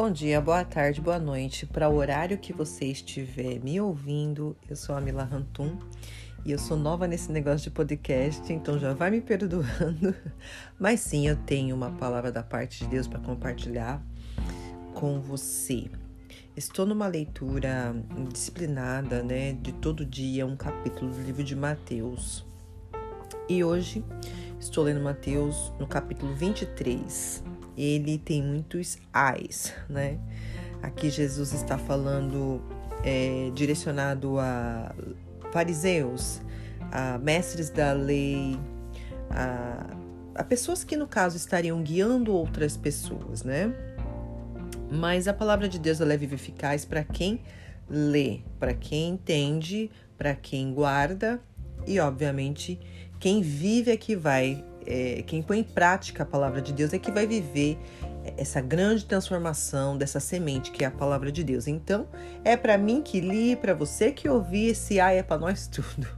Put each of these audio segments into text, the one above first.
Bom dia, boa tarde, boa noite. Para o horário que você estiver me ouvindo, eu sou a Mila Rantum e eu sou nova nesse negócio de podcast, então já vai me perdoando. Mas sim, eu tenho uma palavra da parte de Deus para compartilhar com você. Estou numa leitura disciplinada, né, de todo dia, um capítulo do livro de Mateus. E hoje estou lendo Mateus no capítulo 23 ele tem muitos ais, né? Aqui Jesus está falando é, direcionado a fariseus, a mestres da lei, a, a pessoas que no caso estariam guiando outras pessoas, né? Mas a palavra de Deus ela é viva para quem lê, para quem entende, para quem guarda e, obviamente, quem vive é que vai é, quem põe em prática a palavra de Deus é que vai viver essa grande transformação dessa semente que é a palavra de Deus. Então, é para mim que li, para você que ouvi, esse ai é para nós tudo.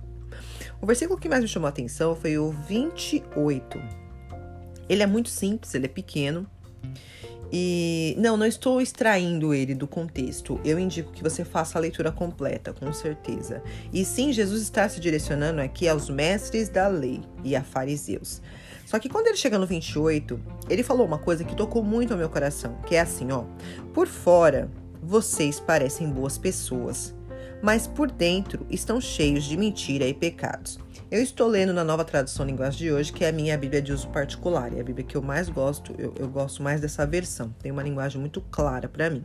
O versículo que mais me chamou a atenção foi o 28. Ele é muito simples, ele é pequeno. E não, não estou extraindo ele do contexto. Eu indico que você faça a leitura completa, com certeza. E sim, Jesus está se direcionando aqui aos mestres da lei e a fariseus. Só que quando ele chega no 28, ele falou uma coisa que tocou muito ao meu coração, que é assim, ó: "Por fora vocês parecem boas pessoas, mas por dentro estão cheios de mentira e pecados." Eu estou lendo na nova tradução linguagem de hoje, que é a minha Bíblia de uso particular. É a Bíblia que eu mais gosto, eu, eu gosto mais dessa versão. Tem uma linguagem muito clara para mim.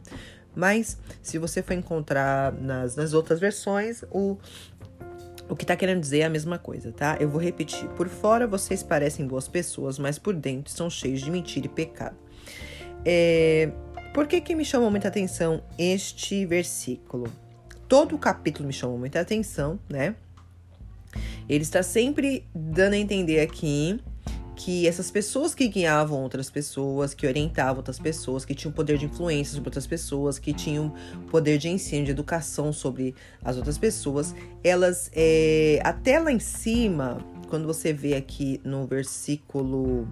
Mas, se você for encontrar nas, nas outras versões, o, o que está querendo dizer é a mesma coisa, tá? Eu vou repetir. Por fora vocês parecem boas pessoas, mas por dentro são cheios de mentira e pecado. É, por que, que me chamou muita atenção este versículo? Todo o capítulo me chamou muita atenção, né? Ele está sempre dando a entender aqui que essas pessoas que guiavam outras pessoas, que orientavam outras pessoas, que tinham poder de influência sobre outras pessoas, que tinham poder de ensino, de educação sobre as outras pessoas, elas, é, até lá em cima, quando você vê aqui no versículo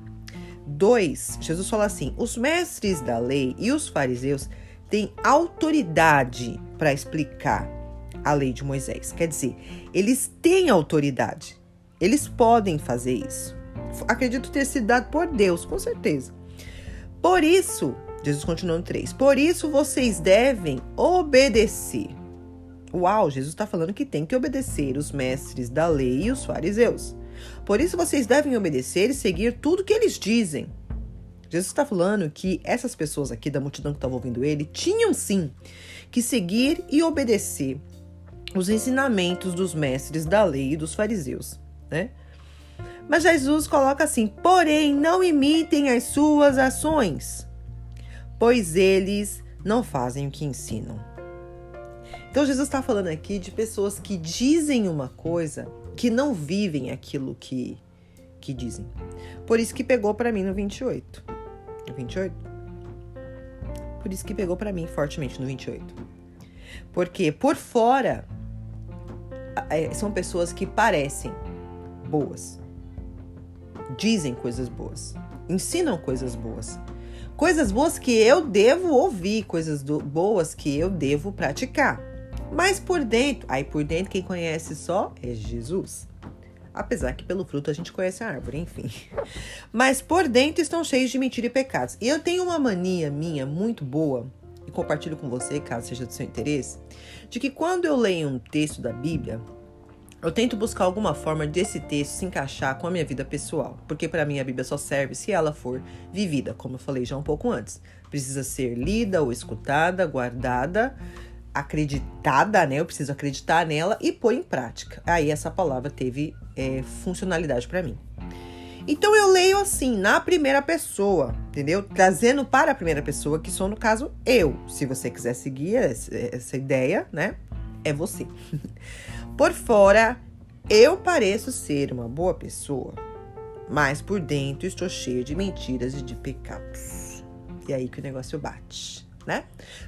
2, Jesus fala assim: os mestres da lei e os fariseus têm autoridade para explicar a lei de Moisés. Quer dizer, eles têm autoridade, eles podem fazer isso acredito ter sido dado por Deus, com certeza. Por isso, Jesus continua no 3, por isso vocês devem obedecer. Uau, Jesus está falando que tem que obedecer os mestres da lei e os fariseus. Por isso vocês devem obedecer e seguir tudo que eles dizem. Jesus está falando que essas pessoas aqui da multidão que estavam ouvindo ele tinham sim que seguir e obedecer os ensinamentos dos mestres da lei e dos fariseus, né? Mas Jesus coloca assim: porém, não imitem as suas ações, pois eles não fazem o que ensinam. Então, Jesus está falando aqui de pessoas que dizem uma coisa que não vivem aquilo que, que dizem. Por isso que pegou para mim no 28. No 28? Por isso que pegou para mim fortemente no 28. Porque por fora é, são pessoas que parecem boas, dizem coisas boas, ensinam coisas boas. Coisas boas que eu devo ouvir, coisas do, boas que eu devo praticar. Mas por dentro, aí por dentro quem conhece só é Jesus. Apesar que pelo fruto a gente conhece a árvore, enfim. Mas por dentro estão cheios de mentira e pecados. E eu tenho uma mania minha muito boa, e compartilho com você, caso seja do seu interesse, de que quando eu leio um texto da Bíblia, eu tento buscar alguma forma desse texto se encaixar com a minha vida pessoal, porque para mim a Bíblia só serve se ela for vivida, como eu falei já um pouco antes. Precisa ser lida ou escutada, guardada, acreditada, né? Eu preciso acreditar nela e pôr em prática. Aí essa palavra teve é, funcionalidade para mim. Então eu leio assim, na primeira pessoa, entendeu? Trazendo para a primeira pessoa, que sou no caso eu. Se você quiser seguir essa ideia, né? É você. Por fora, eu pareço ser uma boa pessoa, mas por dentro estou cheia de mentiras e de pecados. E aí que o negócio bate, né?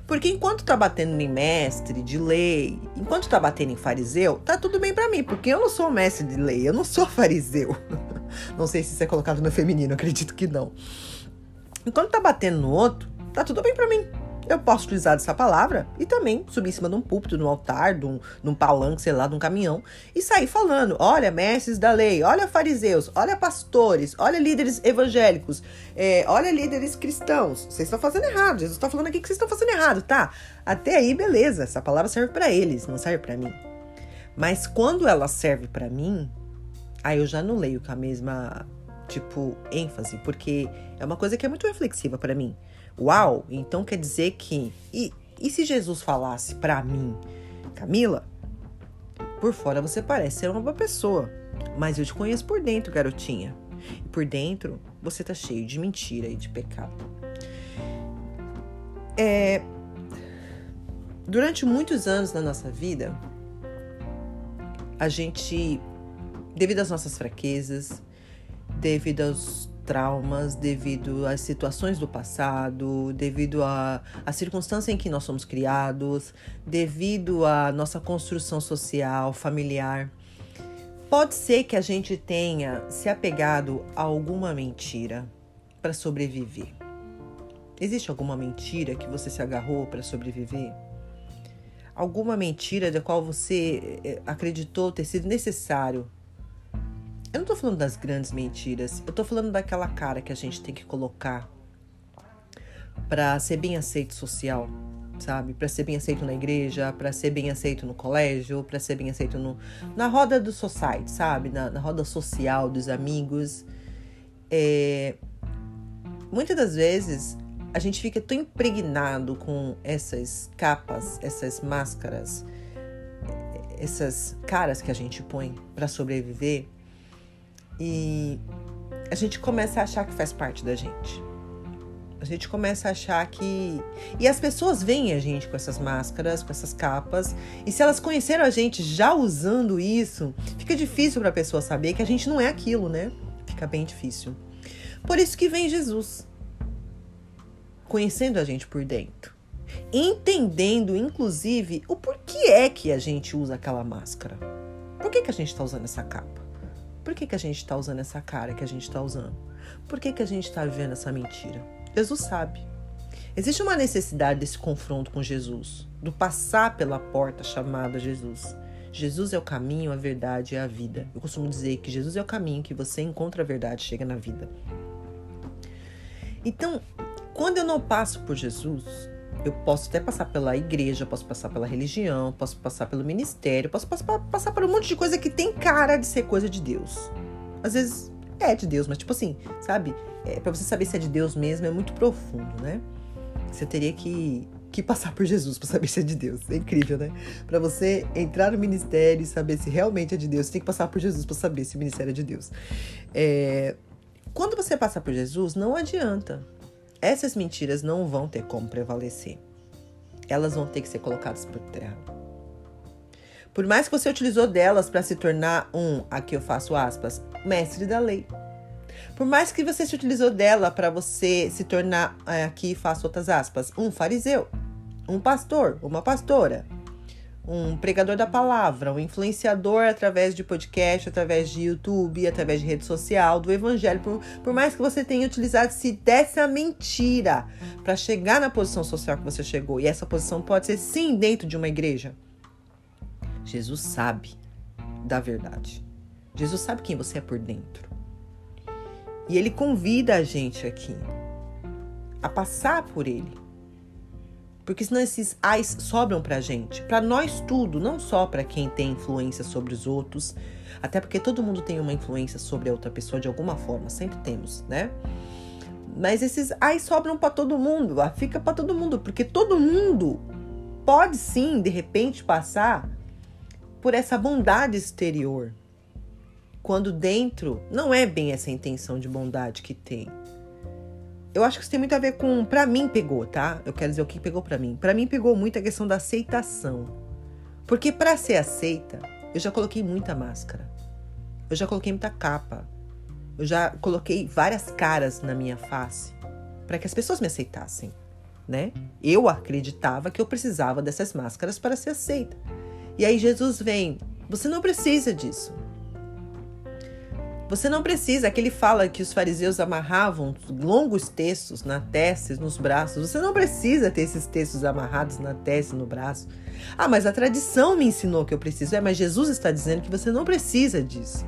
Porque enquanto tá batendo em mestre de lei, enquanto tá batendo em fariseu, tá tudo bem para mim, porque eu não sou mestre de lei, eu não sou fariseu. Não sei se isso é colocado no feminino, acredito que não. Enquanto tá batendo no outro, tá tudo bem para mim. Eu posso utilizar essa palavra e também subir em cima de um púlpito, de um altar, de um, palanque, sei lá, de um caminhão, e sair falando: olha, mestres da lei, olha fariseus, olha pastores, olha líderes evangélicos, é, olha líderes cristãos. Vocês estão fazendo errado. Jesus está falando aqui que vocês estão fazendo errado, tá? Até aí, beleza. Essa palavra serve para eles, não serve para mim. Mas quando ela serve para mim, aí eu já não leio com a mesma, tipo, ênfase, porque é uma coisa que é muito reflexiva para mim. Uau, então quer dizer que. E, e se Jesus falasse para mim, Camila, por fora você parece ser uma boa pessoa, mas eu te conheço por dentro, garotinha. E por dentro você tá cheio de mentira e de pecado. É, durante muitos anos na nossa vida, a gente, devido às nossas fraquezas, devido aos traumas, devido às situações do passado, devido à, à circunstância em que nós somos criados, devido à nossa construção social, familiar. Pode ser que a gente tenha se apegado a alguma mentira para sobreviver. Existe alguma mentira que você se agarrou para sobreviver? Alguma mentira da qual você eh, acreditou ter sido necessário eu não tô falando das grandes mentiras, eu tô falando daquela cara que a gente tem que colocar para ser bem aceito social, sabe? Para ser bem aceito na igreja, para ser bem aceito no colégio, para ser bem aceito no, na roda do society, sabe? Na, na roda social dos amigos. É, muitas das vezes a gente fica tão impregnado com essas capas, essas máscaras, essas caras que a gente põe para sobreviver e a gente começa a achar que faz parte da gente. A gente começa a achar que. E as pessoas veem a gente com essas máscaras, com essas capas. E se elas conheceram a gente já usando isso, fica difícil para a pessoa saber que a gente não é aquilo, né? Fica bem difícil. Por isso que vem Jesus. Conhecendo a gente por dentro. Entendendo, inclusive, o porquê é que a gente usa aquela máscara. Por que, que a gente está usando essa capa? Por que, que a gente está usando essa cara que a gente está usando? Por que, que a gente está vivendo essa mentira? Jesus sabe. Existe uma necessidade desse confronto com Jesus, do passar pela porta chamada Jesus. Jesus é o caminho, a verdade e a vida. Eu costumo dizer que Jesus é o caminho que você encontra a verdade, chega na vida. Então, quando eu não passo por Jesus, eu posso até passar pela igreja, posso passar pela religião, posso passar pelo ministério, posso passar, passar por um monte de coisa que tem cara de ser coisa de Deus. Às vezes é de Deus, mas tipo assim, sabe? É, para você saber se é de Deus mesmo é muito profundo, né? Você teria que, que passar por Jesus para saber se é de Deus. É incrível, né? Para você entrar no ministério e saber se realmente é de Deus, você tem que passar por Jesus para saber se o ministério é de Deus. É... Quando você passar por Jesus, não adianta essas mentiras não vão ter como prevalecer. Elas vão ter que ser colocadas por terra. Por mais que você utilizou delas para se tornar um, aqui eu faço aspas, mestre da lei. Por mais que você se utilizou dela para você se tornar, é, aqui faço outras aspas, um fariseu, um pastor, uma pastora, um pregador da palavra, um influenciador através de podcast, através de YouTube, através de rede social, do evangelho, por, por mais que você tenha utilizado-se dessa mentira para chegar na posição social que você chegou, e essa posição pode ser sim dentro de uma igreja. Jesus sabe da verdade. Jesus sabe quem você é por dentro. E ele convida a gente aqui a passar por ele porque senão esses ais sobram pra gente, para nós tudo, não só para quem tem influência sobre os outros, até porque todo mundo tem uma influência sobre a outra pessoa de alguma forma, sempre temos, né? Mas esses ais sobram para todo mundo, ah, fica para todo mundo, porque todo mundo pode sim, de repente, passar por essa bondade exterior, quando dentro não é bem essa intenção de bondade que tem eu acho que isso tem muito a ver com. Para mim pegou, tá? Eu quero dizer o que pegou para mim. Para mim pegou muito a questão da aceitação. Porque para ser aceita, eu já coloquei muita máscara. Eu já coloquei muita capa. Eu já coloquei várias caras na minha face para que as pessoas me aceitassem, né? Eu acreditava que eu precisava dessas máscaras para ser aceita. E aí Jesus vem, você não precisa disso. Você não precisa, aquele fala que os fariseus amarravam longos textos na testa nos braços. Você não precisa ter esses textos amarrados na testa no braço. Ah, mas a tradição me ensinou que eu preciso. É, mas Jesus está dizendo que você não precisa disso.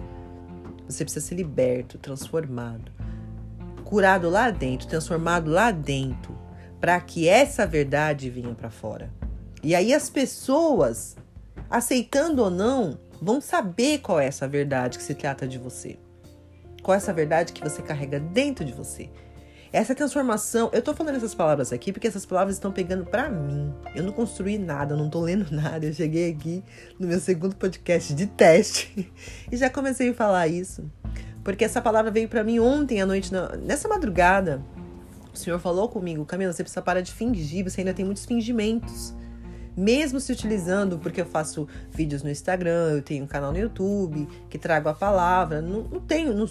Você precisa ser liberto, transformado, curado lá dentro, transformado lá dentro, para que essa verdade venha para fora. E aí as pessoas, aceitando ou não, vão saber qual é essa verdade que se trata de você com essa verdade que você carrega dentro de você. Essa transformação, eu tô falando essas palavras aqui porque essas palavras estão pegando para mim. Eu não construí nada, não tô lendo nada. Eu cheguei aqui no meu segundo podcast de teste e já comecei a falar isso. Porque essa palavra veio para mim ontem à noite, nessa madrugada. O Senhor falou comigo, Camila, você precisa parar de fingir, você ainda tem muitos fingimentos mesmo se utilizando, porque eu faço vídeos no Instagram, eu tenho um canal no YouTube que trago a palavra. Não, não tenho, não,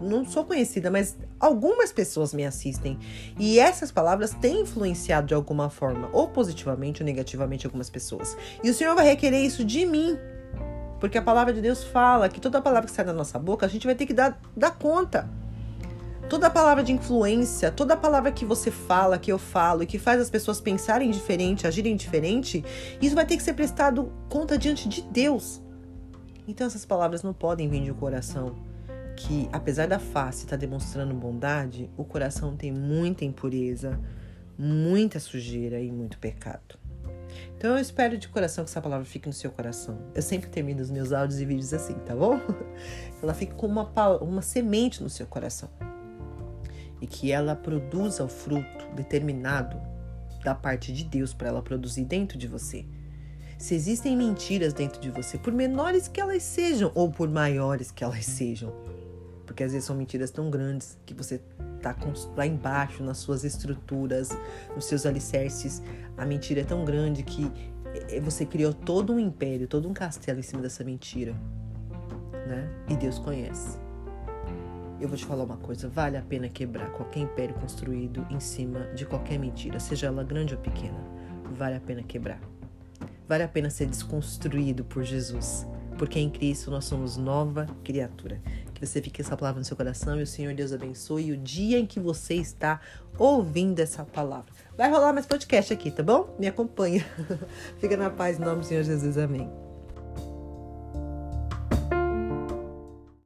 não sou conhecida, mas algumas pessoas me assistem. E essas palavras têm influenciado de alguma forma, ou positivamente ou negativamente, algumas pessoas. E o Senhor vai requerer isso de mim. Porque a palavra de Deus fala que toda palavra que sai da nossa boca, a gente vai ter que dar, dar conta. Toda palavra de influência, toda palavra que você fala, que eu falo e que faz as pessoas pensarem diferente, agirem diferente, isso vai ter que ser prestado conta diante de Deus. Então essas palavras não podem vir de um coração que, apesar da face estar tá demonstrando bondade, o coração tem muita impureza, muita sujeira e muito pecado. Então eu espero de coração que essa palavra fique no seu coração. Eu sempre termino os meus áudios e vídeos assim, tá bom? Ela fique como uma, uma semente no seu coração e que ela produza o fruto determinado da parte de Deus para ela produzir dentro de você. Se existem mentiras dentro de você, por menores que elas sejam ou por maiores que elas sejam, porque às vezes são mentiras tão grandes que você tá lá embaixo nas suas estruturas, nos seus alicerces, a mentira é tão grande que eh, você criou todo um império, todo um castelo em cima dessa mentira, né? E Deus conhece. Eu vou te falar uma coisa: vale a pena quebrar qualquer império construído em cima de qualquer mentira, seja ela grande ou pequena. Vale a pena quebrar. Vale a pena ser desconstruído por Jesus, porque em Cristo nós somos nova criatura. Que você fique essa palavra no seu coração e o Senhor Deus abençoe o dia em que você está ouvindo essa palavra. Vai rolar mais podcast aqui, tá bom? Me acompanha. Fica na paz, em nome do Senhor Jesus. Amém.